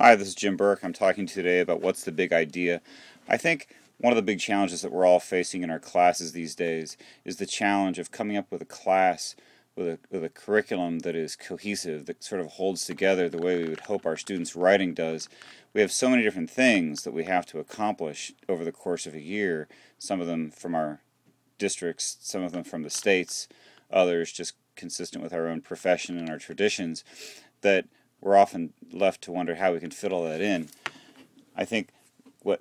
Hi, this is Jim Burke. I'm talking today about what's the big idea. I think one of the big challenges that we're all facing in our classes these days is the challenge of coming up with a class with a, with a curriculum that is cohesive, that sort of holds together the way we would hope our students' writing does. We have so many different things that we have to accomplish over the course of a year, some of them from our districts, some of them from the states, others just consistent with our own profession and our traditions, that we're often left to wonder how we can fit all that in. I think what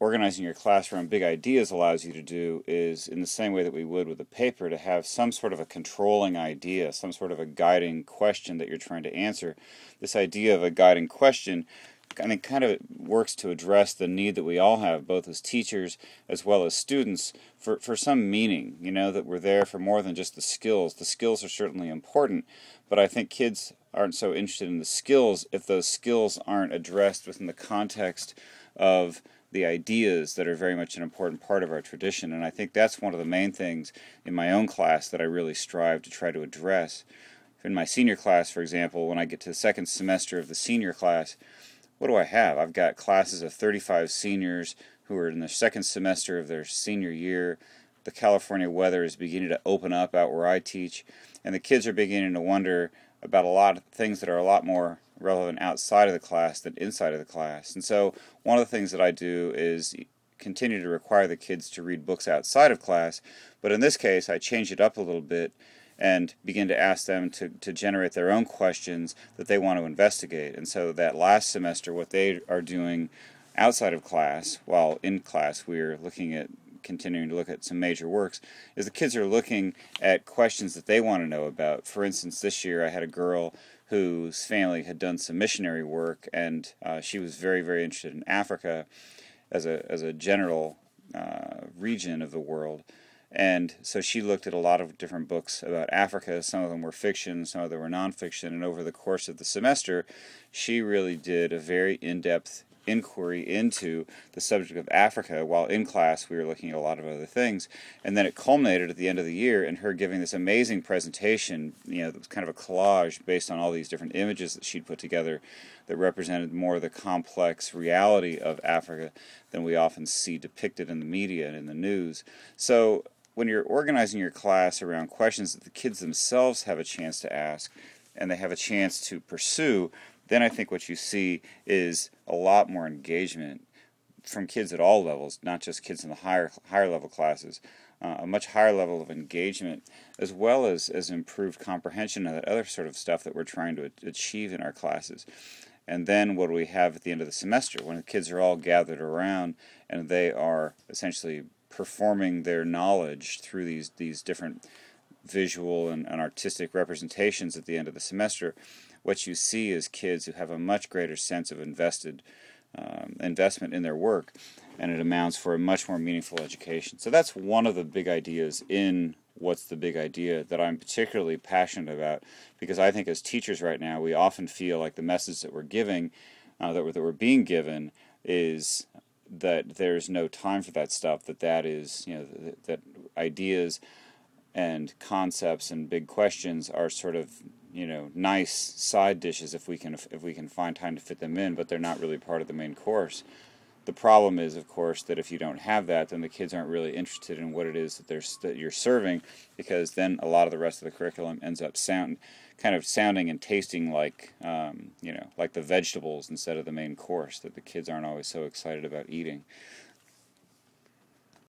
organizing your class around big ideas allows you to do is, in the same way that we would with a paper, to have some sort of a controlling idea, some sort of a guiding question that you're trying to answer. This idea of a guiding question I think kind of works to address the need that we all have, both as teachers as well as students, for, for some meaning. You know, that we're there for more than just the skills. The skills are certainly important, but I think kids aren't so interested in the skills if those skills aren't addressed within the context of the ideas that are very much an important part of our tradition. And I think that's one of the main things in my own class that I really strive to try to address. In my senior class, for example, when I get to the second semester of the senior class, what do I have? I've got classes of 35 seniors who are in the second semester of their senior year. The California weather is beginning to open up out where I teach, and the kids are beginning to wonder about a lot of things that are a lot more relevant outside of the class than inside of the class. And so, one of the things that I do is continue to require the kids to read books outside of class, but in this case, I change it up a little bit and begin to ask them to, to generate their own questions that they want to investigate. And so, that last semester, what they are doing outside of class, while in class, we're looking at continuing to look at some major works is the kids are looking at questions that they want to know about. For instance, this year I had a girl whose family had done some missionary work, and uh, she was very, very interested in Africa as a as a general uh, region of the world. And so she looked at a lot of different books about Africa. Some of them were fiction, some of them were nonfiction. And over the course of the semester, she really did a very in depth inquiry into the subject of Africa while in class we were looking at a lot of other things. And then it culminated at the end of the year in her giving this amazing presentation, you know, that was kind of a collage based on all these different images that she'd put together that represented more of the complex reality of Africa than we often see depicted in the media and in the news. So when you're organizing your class around questions that the kids themselves have a chance to ask and they have a chance to pursue, then I think what you see is a lot more engagement from kids at all levels, not just kids in the higher higher level classes, uh, a much higher level of engagement, as well as as improved comprehension and that other sort of stuff that we're trying to achieve in our classes. And then what do we have at the end of the semester when the kids are all gathered around and they are essentially performing their knowledge through these these different visual and, and artistic representations at the end of the semester what you see is kids who have a much greater sense of invested um, investment in their work, and it amounts for a much more meaningful education. So that's one of the big ideas in what's the big idea that I'm particularly passionate about, because I think as teachers right now we often feel like the message that we're giving, uh, that we're, that we're being given, is that there's no time for that stuff. That that is you know that, that ideas and concepts and big questions are sort of you know nice side dishes if we can if we can find time to fit them in, but they're not really part of the main course. The problem is, of course, that if you don't have that, then the kids aren't really interested in what it is that they're that you're serving, because then a lot of the rest of the curriculum ends up sound kind of sounding and tasting like um, you know like the vegetables instead of the main course that the kids aren't always so excited about eating.